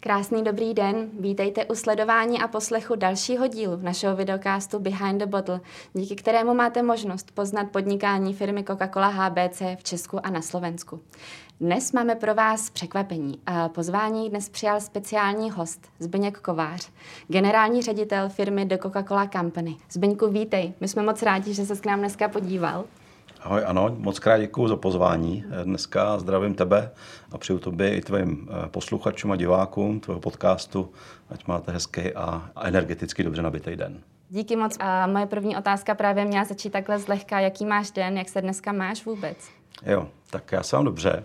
Krásný dobrý den, vítejte u sledování a poslechu dalšího dílu našeho videokástu Behind the Bottle, díky kterému máte možnost poznat podnikání firmy Coca-Cola HBC v Česku a na Slovensku. Dnes máme pro vás překvapení. Pozvání dnes přijal speciální host Zbyněk Kovář, generální ředitel firmy The Coca-Cola Company. Zbyňku, vítej. My jsme moc rádi, že se k nám dneska podíval. Ahoj, ano, moc krát děkuji za pozvání. Dneska zdravím tebe a přeju tobě i tvým eh, posluchačům a divákům tvého podcastu, ať máte hezký a energeticky dobře nabitý den. Díky moc. A moje první otázka právě měla začít takhle zlehka. Jaký máš den, jak se dneska máš vůbec? Jo, tak já jsem dobře.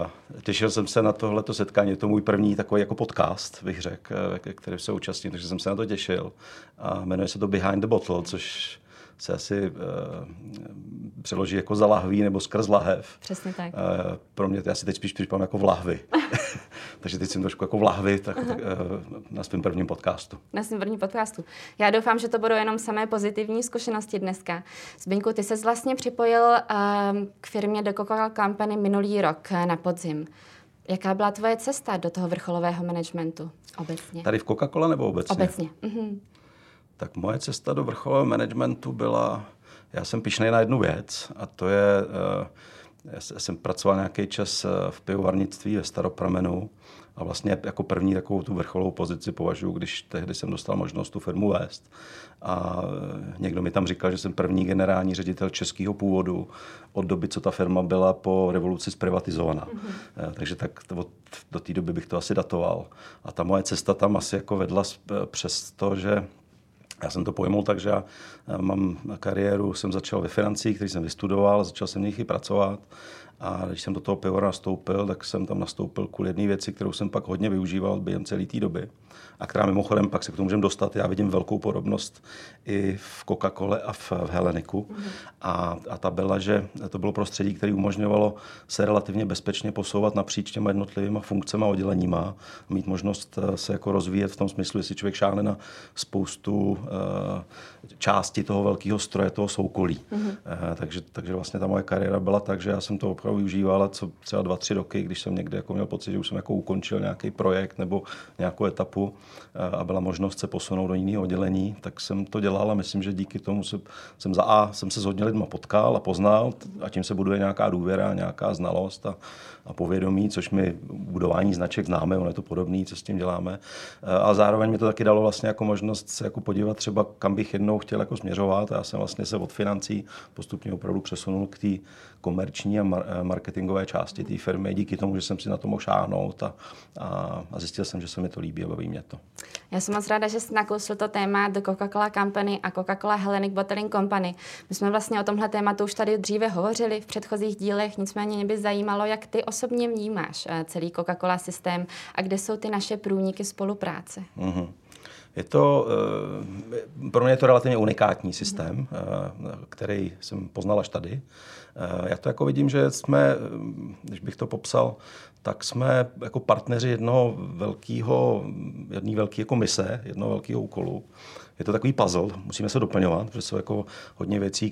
Uh, těšil jsem se na tohleto setkání, je to můj první takový jako podcast, bych řekl, eh, který se účastním, takže jsem se na to těšil. A jmenuje se to Behind the Bottle, což se asi uh, přeloží jako za lahví nebo skrz lahev. Přesně tak. Uh, pro mě to já si teď spíš připadám jako v lahvi. Takže teď jsem trošku jako v lahvi tak, tak, uh, na svém prvním podcastu. Na svém prvním podcastu. Já doufám, že to budou jenom samé pozitivní zkušenosti dneska. Zbyňku, ty se vlastně připojil uh, k firmě do Coca-Cola Company minulý rok na podzim. Jaká byla tvoje cesta do toho vrcholového managementu obecně? Tady v Coca-Cola nebo obecně? Obecně. Mhm. Tak moje cesta do vrcholového managementu byla, já jsem pišnej na jednu věc a to je, eh, já jsem pracoval nějaký čas eh, v pivovarnictví ve Staropramenu a vlastně jako první takovou tu vrcholovou pozici považuji, když tehdy jsem dostal možnost tu firmu vést. A eh, někdo mi tam říkal, že jsem první generální ředitel českého původu od doby, co ta firma byla po revoluci zprivatizovaná. Mm-hmm. Takže tak od, do té doby bych to asi datoval. A ta moje cesta tam asi jako vedla přes to, že já jsem to pojmul tak, že já mám kariéru, jsem začal ve financích, který jsem vystudoval, začal jsem v nich i pracovat a když jsem do toho pivora nastoupil, tak jsem tam nastoupil kvůli jedné věci, kterou jsem pak hodně využíval během celé té doby a která mimochodem, pak se k tomu můžeme dostat, já vidím velkou podobnost i v Coca-Cole a v, v Heleniku. Mm. A, a ta byla, že to bylo prostředí, které umožňovalo se relativně bezpečně posouvat napříč těma jednotlivými funkcemi a odděleníma, mít možnost eh, se jako rozvíjet v tom smyslu, jestli člověk šáhne na spoustu uh, části toho velkého stroje, toho soukolí. Mm. Uh, takže, takže vlastně ta moje kariéra byla tak, že já jsem to opravdu využíval co třeba dva, tři roky, když jsem někde jako měl pocit, že už jsem jako ukončil nějaký projekt nebo nějakou etapu, a byla možnost se posunout do jiného oddělení, tak jsem to dělal a myslím, že díky tomu jsem, jsem za A jsem se s hodně lidma potkal a poznal a tím se buduje nějaká důvěra, nějaká znalost a, a povědomí, což my budování značek známe, ono je to podobné, co s tím děláme. A zároveň mi to taky dalo vlastně jako možnost se jako podívat třeba, kam bych jednou chtěl jako směřovat. Já jsem vlastně se od financí postupně opravdu přesunul k té komerční a marketingové části té firmy, díky tomu, že jsem si na to mohl šáhnout a, a, a zjistil jsem, že se mi to líbí a baví mě to. Já jsem moc ráda, že jsi naklusil to téma The Coca-Cola Company a Coca-Cola Hellenic Bottling Company. My jsme vlastně o tomhle tématu už tady dříve hovořili v předchozích dílech, nicméně mě by zajímalo, jak ty vnímáš eh, celý Coca-Cola systém a kde jsou ty naše průniky spolupráce. Mm-hmm. Je to, eh, pro mě je to relativně unikátní systém, eh, který jsem poznal až tady. Já to jako vidím, že jsme, když bych to popsal, tak jsme jako partneři jednoho velkého, jedné velké jako mise, jednoho velkého úkolu. Je to takový puzzle, musíme se doplňovat, protože jsou jako hodně věcí,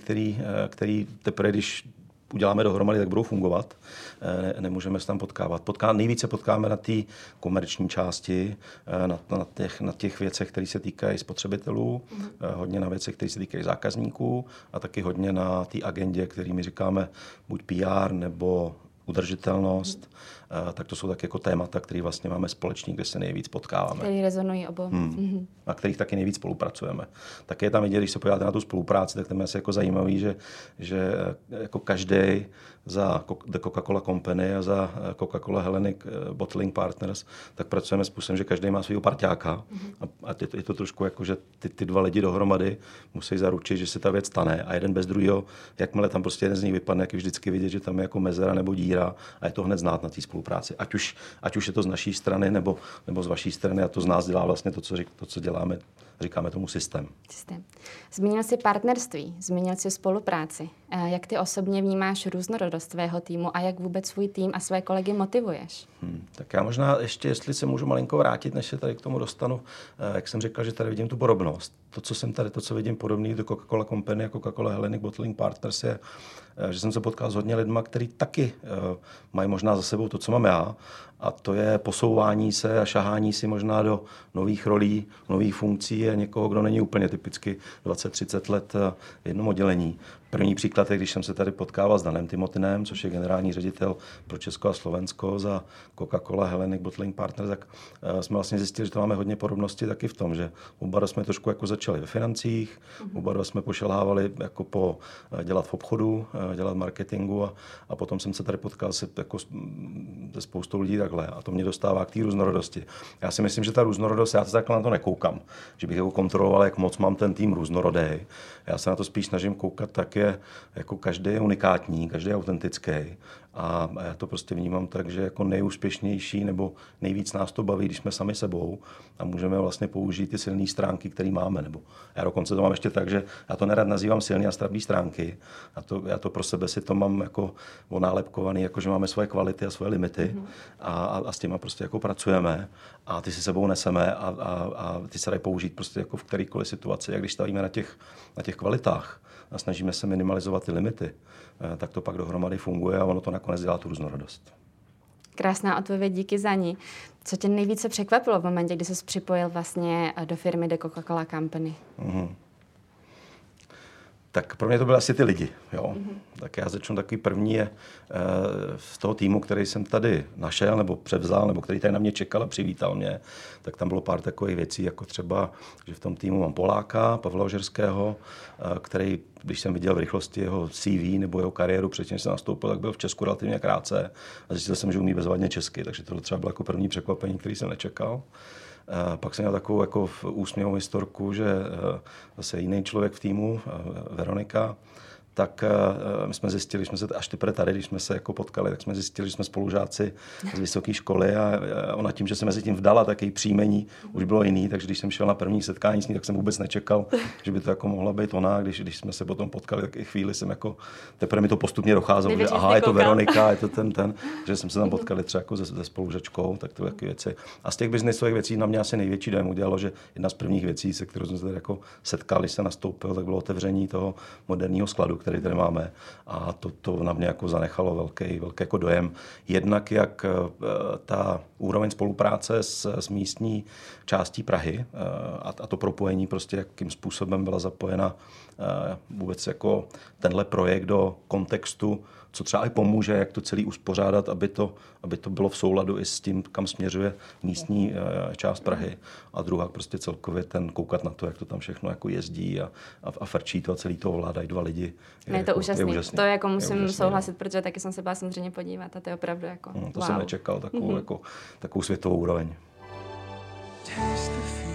které teprve, když uděláme dohromady, tak budou fungovat. Ne, nemůžeme se tam potkávat. Potká, nejvíce potkáme na té komerční části, na, na, těch, na těch věcech, které se týkají spotřebitelů, mm. hodně na věcech, které se týkají zákazníků a taky hodně na té agendě, kterými říkáme buď PR nebo udržitelnost. Eh, tak to jsou tak jako témata, které vlastně máme společný, kde se nejvíc potkáváme. Které rezonují obou. Hmm. Mm-hmm. A kterých taky nejvíc spolupracujeme. Tak je tam vidět, když se podíváte na tu spolupráci, tak tam je asi jako zajímavý, že, že eh, jako každý za The Coca-Cola Company a za eh, Coca-Cola Hellenic Bottling Partners, tak pracujeme způsobem, že každý má svého parťáka mm-hmm. a, a je, to, je to trošku jako, že ty, ty dva lidi dohromady musí zaručit, že se ta věc stane a jeden bez druhého, jakmile tam prostě jeden z nich vypadne, jak je vždycky vidět, že tam je jako mezera nebo díra a je to hned znát na té spolupráci spolupráci. Ať už, ať už je to z naší strany nebo, nebo z vaší strany a to z nás dělá vlastně to, co, řík, to, co děláme, říkáme tomu systém. Systém. Zmínil jsi partnerství, zmínil jsi spolupráci. Jak ty osobně vnímáš různorodost tvého týmu a jak vůbec svůj tým a své kolegy motivuješ? Hmm, tak já možná ještě, jestli se můžu malinko vrátit, než se tady k tomu dostanu, eh, jak jsem říkal, že tady vidím tu podobnost. To, co jsem tady, to, co vidím podobný do Coca-Cola Company a Coca-Cola Hellenic Bottling Partners je, eh, že jsem se potkal s hodně lidma, kteří taky uh, mají možná za sebou to, co mám já, a to je posouvání se a šahání si možná do nových rolí, nových funkcí a někoho, kdo není úplně typicky 20-30 let v jednom oddělení. První příklad je, když jsem se tady potkával s Danem Timotinem, což je generální ředitel pro Česko a Slovensko za Coca-Cola Hellenic Bottling Partners, tak uh, jsme vlastně zjistili, že to máme hodně podobnosti taky v tom, že oba jsme trošku jako začali ve financích, mm-hmm. oba jsme pošelhávali jako po uh, dělat v obchodu, uh, dělat marketingu a, a potom jsem se tady potkal se, jako, se spoustou lidí takhle a to mě dostává k té různorodosti. Já si myslím, že ta různorodost, já se takhle na to nekoukám, že bych jako kontroloval, jak moc mám ten tým různorodý. Já se na to spíš snažím koukat tak, je, jako každý je unikátní, každý je autentický a já to prostě vnímám tak, že jako nejúspěšnější nebo nejvíc nás to baví, když jsme sami sebou a můžeme vlastně použít ty silné stránky, které máme. Nebo já dokonce to mám ještě tak, že já to nerad nazývám silné a slabé stránky. A to, já to pro sebe si to mám jako onálepkovaný, jako že máme svoje kvality a svoje limity mm-hmm. a, a, a, s těma prostě jako pracujeme a ty si sebou neseme a, a, a ty se dají použít prostě jako v kterýkoliv situaci, jak když stavíme na těch, na těch kvalitách a snažíme se minimalizovat ty limity, eh, tak to pak dohromady funguje a ono to nakonec dělá tu různorodost. Krásná odpověď, díky za ní. Co tě nejvíce překvapilo v momentě, kdy jsi připojil vlastně eh, do firmy The Coca-Cola Company? Mm-hmm. Tak pro mě to byly asi ty lidi. Jo. Mm-hmm. Tak já začnu takový první je uh, z toho týmu, který jsem tady našel nebo převzal, nebo který tady na mě čekal a přivítal mě, tak tam bylo pár takových věcí, jako třeba, že v tom týmu mám Poláka, Pavla Ožerského, uh, který, když jsem viděl v rychlosti jeho CV nebo jeho kariéru předtím, jsem nastoupil, tak byl v Česku relativně krátce a zjistil jsem, že umí bezvadně česky, takže to třeba bylo jako první překvapení, který jsem nečekal. Eh, pak jsem měl takovou jako úsměvou historku, že eh, zase jiný člověk v týmu, eh, Veronika, tak uh, my jsme zjistili, jsme se až teprve tady, když jsme se jako potkali, tak jsme zjistili, že jsme spolužáci z vysoké školy a uh, ona tím, že se mezi tím vdala, tak její příjmení už bylo jiný, takže když jsem šel na první setkání s ní, tak jsem vůbec nečekal, že by to jako mohla být ona. Když, když jsme se potom potkali, tak i chvíli jsem jako, teprve mi to postupně docházelo, že aha, je to Veronika, je to ten, ten, že jsme se tam potkali třeba jako se, se spolužačkou, tak to takové věci. A z těch biznesových věcí na mě asi největší dojem udělalo, že jedna z prvních věcí, se kterou jsme se jako setkali, když se nastoupil, tak bylo otevření toho moderního skladu, který tady máme. A to, to na mě jako zanechalo velký, velký jako dojem. Jednak jak eh, ta úroveň spolupráce s, s místní částí Prahy eh, a, a to propojení prostě, jakým způsobem byla zapojena eh, vůbec jako tenhle projekt do kontextu co třeba i pomůže, jak to celý uspořádat, aby to, aby to bylo v souladu i s tím, kam směřuje místní eh, část Prahy. A druhá prostě celkově ten koukat na to, jak to tam všechno jako jezdí a, a, a frčí to a celý to ovládají dva lidi. Je, je to jako, úžasný. Je úžasný. To jako musím úžasný, souhlasit, no. protože taky jsem se byla samozřejmě podívat a to je opravdu jako no, To wow. jsem nečekal, takovou, mm-hmm. jako, takovou světovou úroveň. Taste the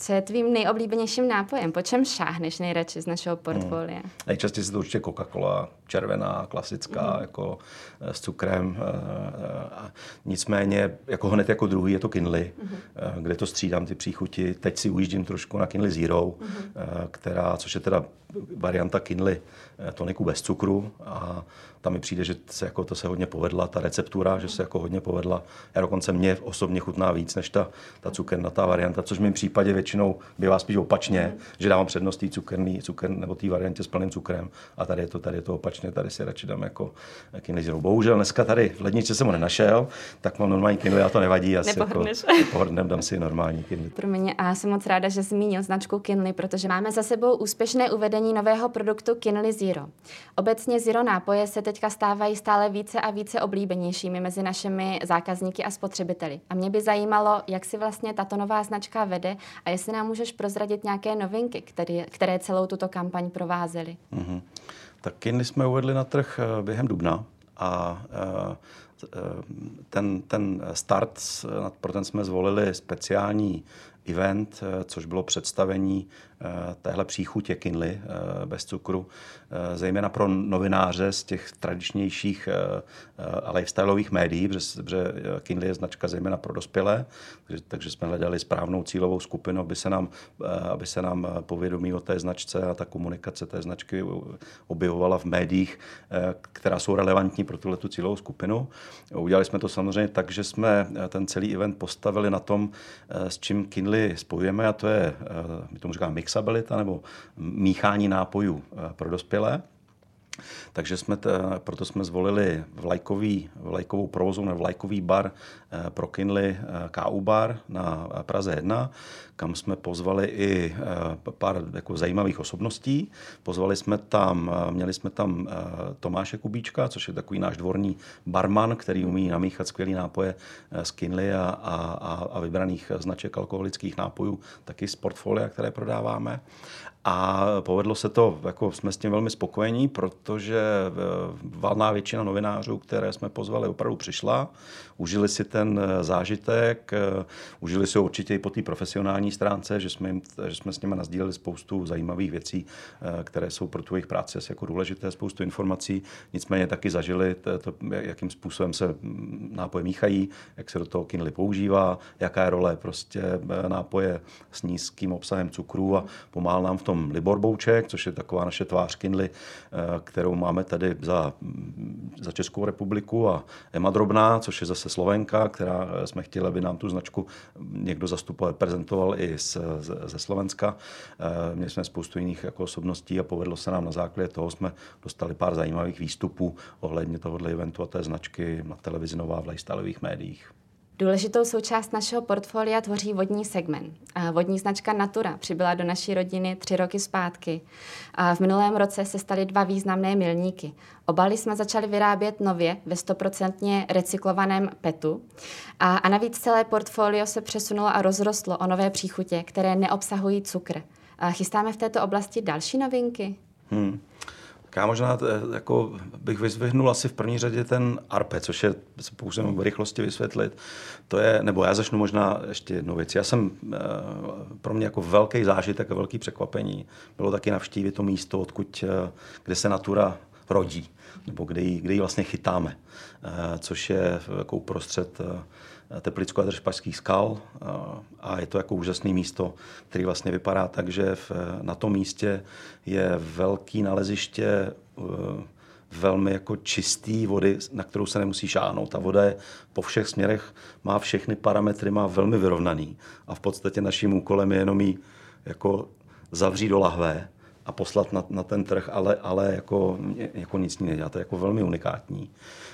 Co je tvým nejoblíbenějším nápojem? Po čem šáhneš nejradši z našeho hmm. portfolia? Hmm. Nejčastěji se to určitě Coca-Cola, červená, klasická, hmm. jako eh, s cukrem. Eh, nicméně, jako hned jako druhý je to Kinley, hmm. kde to střídám ty příchuti. Teď si ujíždím trošku na Kinley Zero, hmm. která, což je teda varianta Kinley toniku bez cukru a tam mi přijde, že se, jako, to se hodně povedla, ta receptura, že se jako hodně povedla. Já dokonce mě osobně chutná víc než ta, ta cukernatá varianta, což v mém případě většinou bývá spíš opačně, mm. že dávám přednost té cukerný, cukr, nebo té variantě s plným cukrem a tady je to, tady je to opačně, tady si radši dám jako Kinley Zero. Bohužel dneska tady v lednici jsem ho nenašel, tak mám normální Kinley a to nevadí. Asi jako, nepohodnem, dám si normální Kinley. Pro mě a jsem moc ráda, že zmínil značku Kinley, protože máme za sebou úspěšné uvedení nového produktu Kinley Zero. Obecně Zero nápoje se teďka stávají stále více a více oblíbenějšími mezi našimi zákazníky a spotřebiteli. A mě by zajímalo, jak si vlastně tato nová značka vede a jestli nám můžeš prozradit nějaké novinky, které, které celou tuto kampaň provázely. Mm-hmm. Tak Kinley jsme uvedli na trh eh, během dubna a eh, ten, ten start, pro ten jsme zvolili speciální event, což bylo představení téhle příchutě Kinley bez cukru, zejména pro novináře z těch tradičnějších lifestyleových médií, protože Kinley je značka zejména pro dospělé, takže jsme hledali správnou cílovou skupinu, aby se nám, aby se nám povědomí o té značce a ta komunikace té značky objevovala v médiích, která jsou relevantní pro tuhle cílovou skupinu. Udělali jsme to samozřejmě tak, že jsme ten celý event postavili na tom, s čím Kinley spojujeme, a to je, my tomu říkáme mixabilita, nebo míchání nápojů pro dospělé. Takže jsme t, proto jsme zvolili vlajkový, vlajkovou provozovnu, vlajkový bar eh, pro Kinley eh, KU bar na Praze 1, kam jsme pozvali i eh, pár jako zajímavých osobností. Pozvali jsme tam, měli jsme tam Tomáše Kubíčka, což je takový náš dvorní barman, který umí namíchat skvělý nápoje z Kinley a, a, a vybraných značek alkoholických nápojů, taky z portfolia, které prodáváme. A povedlo se to, jako jsme s tím velmi spokojení, protože valná většina novinářů, které jsme pozvali, opravdu přišla, užili si ten eh, zážitek, eh, užili si ho určitě i po té profesionální stránce, že jsme, jim, že jsme s nimi nazdíleli spoustu zajímavých věcí, které jsou pro tu jejich práci asi jako důležité, spoustu informací. Nicméně taky zažili, to, to, jakým způsobem se mm, nápoje míchají, jak se do toho kinly používá, jaká je role prostě nápoje s nízkým obsahem cukru a pomáhal nám v tom Libor Bouček, což je taková naše tvář Kindly, eh, kterou máme tady za, za Českou republiku a Emma Drobná, což je zase Slovenka, která eh, jsme chtěli, aby nám tu značku někdo zastupoval, prezentoval i z, ze Slovenska. Eh, měli jsme spoustu jiných jako osobností a povedlo se nám na základě toho, jsme dostali pár zajímavých výstupů ohledně tohohle eventu a té značky na televizi Nová v lifestyleových médiích. Důležitou součást našeho portfolia tvoří vodní segment. Vodní značka Natura přibyla do naší rodiny tři roky zpátky. V minulém roce se staly dva významné milníky. Obaly jsme začali vyrábět nově ve stoprocentně recyklovaném PETu. A, a navíc celé portfolio se přesunulo a rozrostlo o nové příchutě, které neobsahují cukr. Chystáme v této oblasti další novinky? Hmm. Já možná eh, jako bych vyzvihnul asi v první řadě ten ARPE, což je, se pokusím v rychlosti vysvětlit. To je, nebo já začnu možná ještě jednu věc. Já jsem, eh, pro mě jako velký zážitek a velký překvapení bylo taky navštívit to místo, odkud, eh, kde se natura rodí, nebo kde ji, kde ji vlastně chytáme, což je jako uprostřed Teplicko a Držpašských skal a je to jako úžasné místo, který vlastně vypadá tak, že v, na tom místě je velký naleziště velmi jako čistý vody, na kterou se nemusí šáhnout. Ta voda je po všech směrech, má všechny parametry, má velmi vyrovnaný a v podstatě naším úkolem je jenom jí jako zavřít do lahve a poslat na, na ten trh, ale, ale jako, jako nic. To je jako velmi unikátní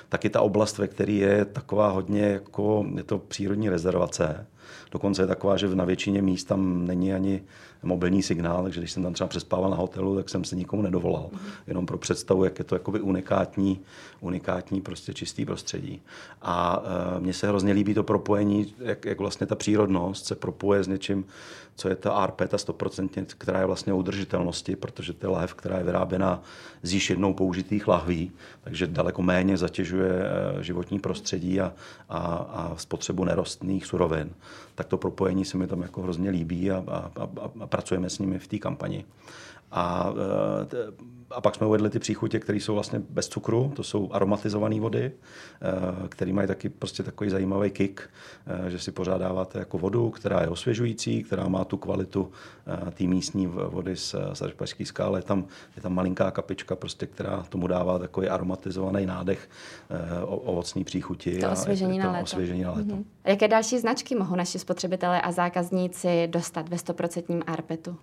taky ta oblast, ve které je taková hodně, jako je to přírodní rezervace. Dokonce je taková, že na většině míst tam není ani mobilní signál, takže když jsem tam třeba přespával na hotelu, tak jsem se nikomu nedovolal. Mm-hmm. Jenom pro představu, jak je to jakoby unikátní, unikátní prostě čistý prostředí. A e, mně se hrozně líbí to propojení, jak, jak vlastně ta přírodnost se propoje s něčím, co je ta ARP, ta 100%, která je vlastně o udržitelnosti, protože to je lahev, která je vyráběna z již jednou použitých lahví, takže daleko méně zatěžuje e, životní prostředí a, a, a spotřebu nerostných surovin. Tak to propojení se mi tam jako hrozně líbí a, a, a, a pracujeme s nimi v té kampani. A, e, a pak jsme uvedli ty příchutě, které jsou vlastně bez cukru, to jsou aromatizované vody, e, které mají taky prostě takový zajímavý kick, e, že si pořádáváte jako vodu, která je osvěžující, která má tu kvalitu té místní vody z, z Arpašské skály. Je tam, je tam malinká kapička, prostě, která tomu dává takový aromatizovaný nádech ovocní příchuti. To osvěžení na léto. Osvěžení na léto. Mm-hmm. Jaké další značky mohou naši spotřebitelé a zákazníci dostat ve 100% arpetu?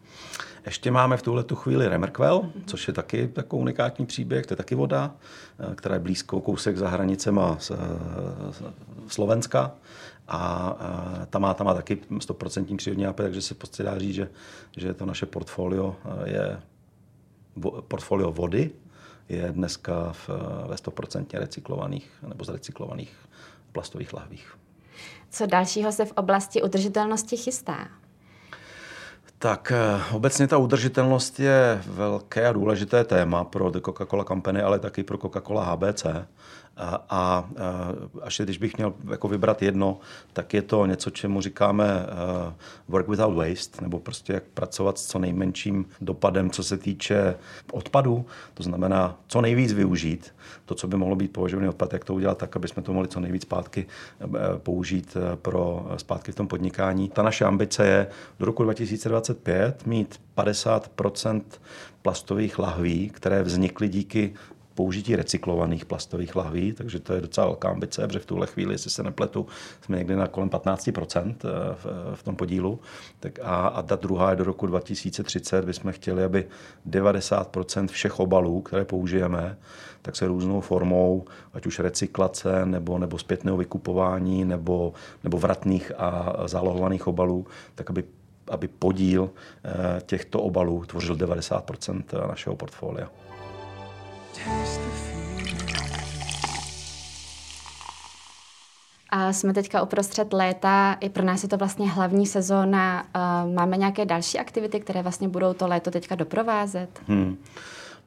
Ještě máme v tuhle tu chvíli Remerkvel, což je taky jako unikátní příběh, to je taky voda, eh, která je blízko kousek za hranicema z, z Slovenska. A, a eh, ta, má, ta má taky 100% přírodní APE, takže se prostě dá říct, že, že to naše portfolio eh, je portfolio vody, je dneska v, ve 100% recyklovaných nebo zrecyklovaných plastových lahvích. Co dalšího se v oblasti udržitelnosti chystá? Tak eh, obecně ta udržitelnost je velké a důležité téma pro The Coca-Cola Company, ale taky pro Coca-Cola HBC. A, a až když bych měl jako vybrat jedno, tak je to něco, čemu říkáme uh, work without waste, nebo prostě jak pracovat s co nejmenším dopadem, co se týče odpadu. To znamená, co nejvíc využít to, co by mohlo být považovaný odpad, jak to udělat tak, aby jsme to mohli co nejvíc zpátky uh, použít uh, pro zpátky v tom podnikání. Ta naše ambice je do roku 2025 mít 50% plastových lahví, které vznikly díky použití recyklovaných plastových lahví, takže to je docela velká ambice, protože v tuhle chvíli, jestli se nepletu, jsme někdy na kolem 15% eh, v, v tom podílu. Tak a, a ta druhá je do roku 2030, bychom chtěli, aby 90% všech obalů, které použijeme, tak se různou formou, ať už recyklace, nebo, nebo zpětného vykupování, nebo, nebo vratných a zálohovaných obalů, tak aby aby podíl eh, těchto obalů tvořil 90% našeho portfolia. A jsme teďka uprostřed léta, i pro nás je to vlastně hlavní sezóna. Máme nějaké další aktivity, které vlastně budou to léto teďka doprovázet? Hmm.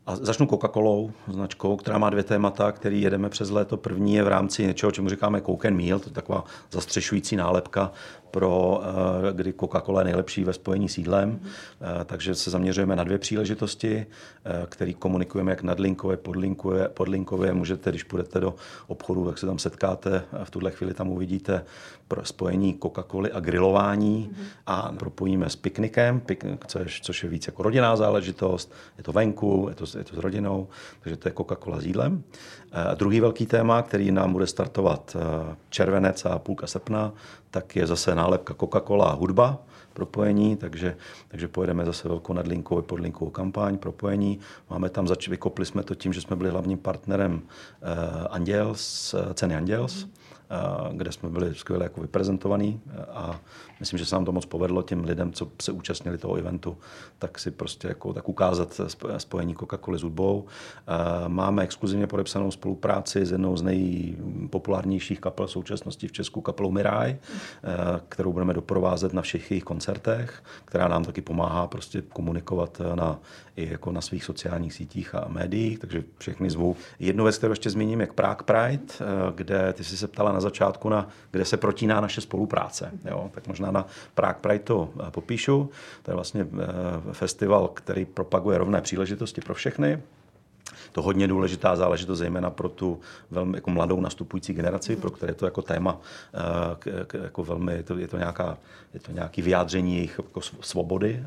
A začnu Coca-Colou, značkou, která má dvě témata, který jedeme přes léto. První je v rámci něčeho, čemu říkáme Coke and Meal, to je taková zastřešující nálepka pro, eh, kdy Coca-Cola je nejlepší ve spojení s jídlem. Mm. Takže se zaměřujeme na dvě příležitosti, eh, které komunikujeme jak nadlinkové, podlinkové, podlinkové. Můžete, když půjdete do obchodu, tak se tam setkáte. V tuhle chvíli tam uvidíte pro spojení Coca-Coly a grilování mm. a propojíme s piknikem, piknik, což, což je víc jako rodinná záležitost. Je to venku, je to, je to s rodinou, takže to je Coca-Cola s jídlem. A druhý velký téma, který nám bude startovat červenec a půlka srpna, tak je zase nálepka Coca-Cola a hudba, propojení, takže, takže pojedeme zase velkou nadlinkovou podlinkovou kampaň, propojení. Máme tam, zač- vykopli jsme to tím, že jsme byli hlavním partnerem uh, Anděls, ceny Anděls. Kde jsme byli skvěle jako vyprezentovaní a myslím, že se nám to moc povedlo těm lidem, co se účastnili toho eventu, tak si prostě jako tak ukázat spojení Coca-Coly s hudbou. Máme exkluzivně podepsanou spolupráci s jednou z nejpopulárnějších kapel současnosti v Česku, kapelou Miraj, kterou budeme doprovázet na všech jejich koncertech, která nám taky pomáhá prostě komunikovat na, i jako na svých sociálních sítích a médiích, takže všechny zvu. Jednu věc, kterou ještě zmíním, je Prague Pride, kde ty jsi se ptala na začátku, na, kde se protíná naše spolupráce. Jo? Tak možná na Prague Pride to eh, popíšu. To je vlastně eh, festival, který propaguje rovné příležitosti pro všechny to hodně důležitá záležitost, zejména pro tu velmi jako mladou nastupující generaci, pro které je to jako téma eh, jako velmi, je to, je to, nějaká, je to nějaký vyjádření jejich jako svobody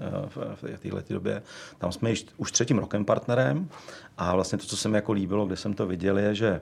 v této době. Tam jsme již už třetím rokem partnerem a vlastně to, co se mi jako líbilo, kde jsem to viděl, je, že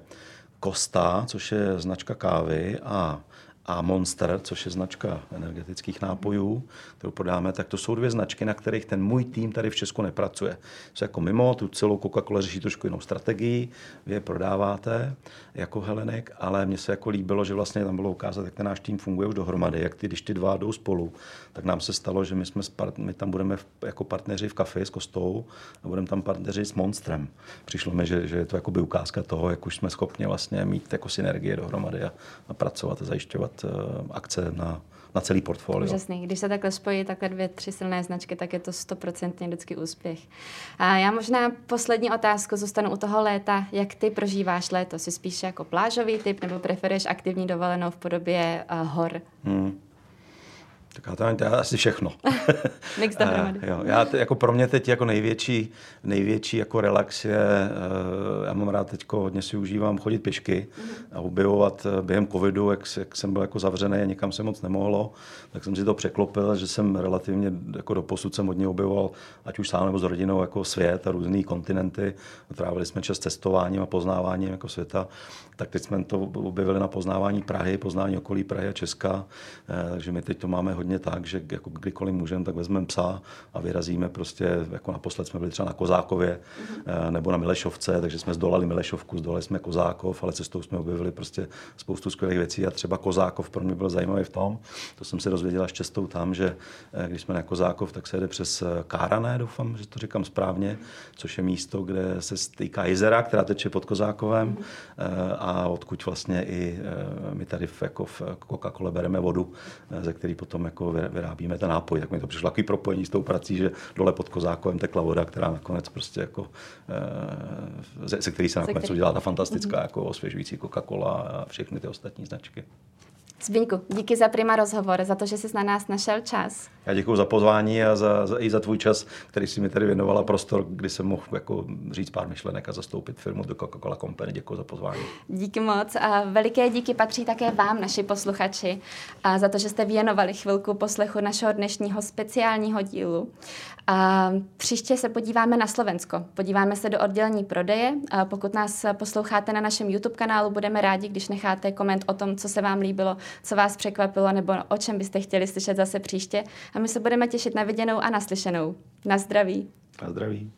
Costa, což je značka kávy, a a Monster, což je značka energetických nápojů, kterou podáme, tak to jsou dvě značky, na kterých ten můj tým tady v Česku nepracuje. Jsou jako mimo, tu celou Coca-Cola řeší trošku jinou strategii, vy je prodáváte jako Helenek, ale mně se jako líbilo, že vlastně tam bylo ukázat, jak ten náš tým funguje už dohromady, jak ty, když ty dva jdou spolu, tak nám se stalo, že my, jsme part, my tam budeme v, jako partneři v kafe s Kostou a budeme tam partneři s Monstrem. Přišlo mi, že, že je to jako by ukázka toho, jak už jsme schopni vlastně mít jako synergie dohromady a, a pracovat a zajišťovat Eh, akce na, na celý portfolio. Úžasný. Když se takhle spojí takhle dvě, tři silné značky, tak je to stoprocentně vždycky úspěch. A já možná poslední otázku zůstanu u toho léta. Jak ty prožíváš léto? Jsi spíš jako plážový typ nebo preferuješ aktivní dovolenou v podobě uh, hor? Hmm. Tak to je asi všechno. Mix dohromady. jo, já t- jako pro mě teď jako největší, největší jako relax je, uh, já mám rád teď hodně si užívám chodit pěšky mm-hmm. a objevovat eh, během covidu, jak, jak jsem byl jako zavřený a nikam se moc nemohlo, tak jsem si to překlopil, že jsem relativně jako do posud jsem hodně objevoval, ať už sám nebo s rodinou, jako svět a různé kontinenty. Trávili jsme čas cestováním a poznáváním jako světa. Tak teď jsme to objevili na poznávání Prahy, poznání okolí Prahy a Česka, uh, takže my teď to máme hodně hodně tak, že jako kdykoliv můžeme, tak vezmeme psa a vyrazíme prostě, jako naposled jsme byli třeba na Kozákově mm-hmm. nebo na Milešovce, takže jsme zdolali Milešovku, zdolali jsme Kozákov, ale cestou jsme objevili prostě spoustu skvělých věcí a třeba Kozákov pro mě byl zajímavý v tom, to jsem se dozvěděl až cestou tam, že eh, když jsme na Kozákov, tak se jede přes eh, Kárané, doufám, že to říkám správně, což je místo, kde se stýká jezera, která teče pod Kozákovem mm-hmm. a odkud vlastně i my tady v, jako v Coca-Cola bereme vodu, ze který potom jako vyrábíme ten nápoj. Tak mi to přišlo takový propojení s tou prací, že dole pod Kozákovem tekla voda, která nakonec prostě jako, se, se který se nakonec udělala ta fantastická mm-hmm. jako osvěžující Coca-Cola a všechny ty ostatní značky. Zbyňku, díky za Prima rozhovor, za to, že jsi na nás našel čas. Já děkuji za pozvání a za, za, i za tvůj čas, který si mi tady věnovala prostor, kdy jsem mohl jako říct pár myšlenek a zastoupit firmu do Coca-Cola Company. Děkuji za pozvání. Díky moc a veliké díky patří také vám, naši posluchači, a za to, že jste věnovali chvilku poslechu našeho dnešního speciálního dílu. A příště se podíváme na Slovensko. Podíváme se do oddělení prodeje. A pokud nás posloucháte na našem YouTube kanálu, budeme rádi, když necháte koment o tom, co se vám líbilo, co vás překvapilo nebo o čem byste chtěli slyšet zase příště. A my se budeme těšit na viděnou a naslyšenou. Na zdraví. Na zdraví.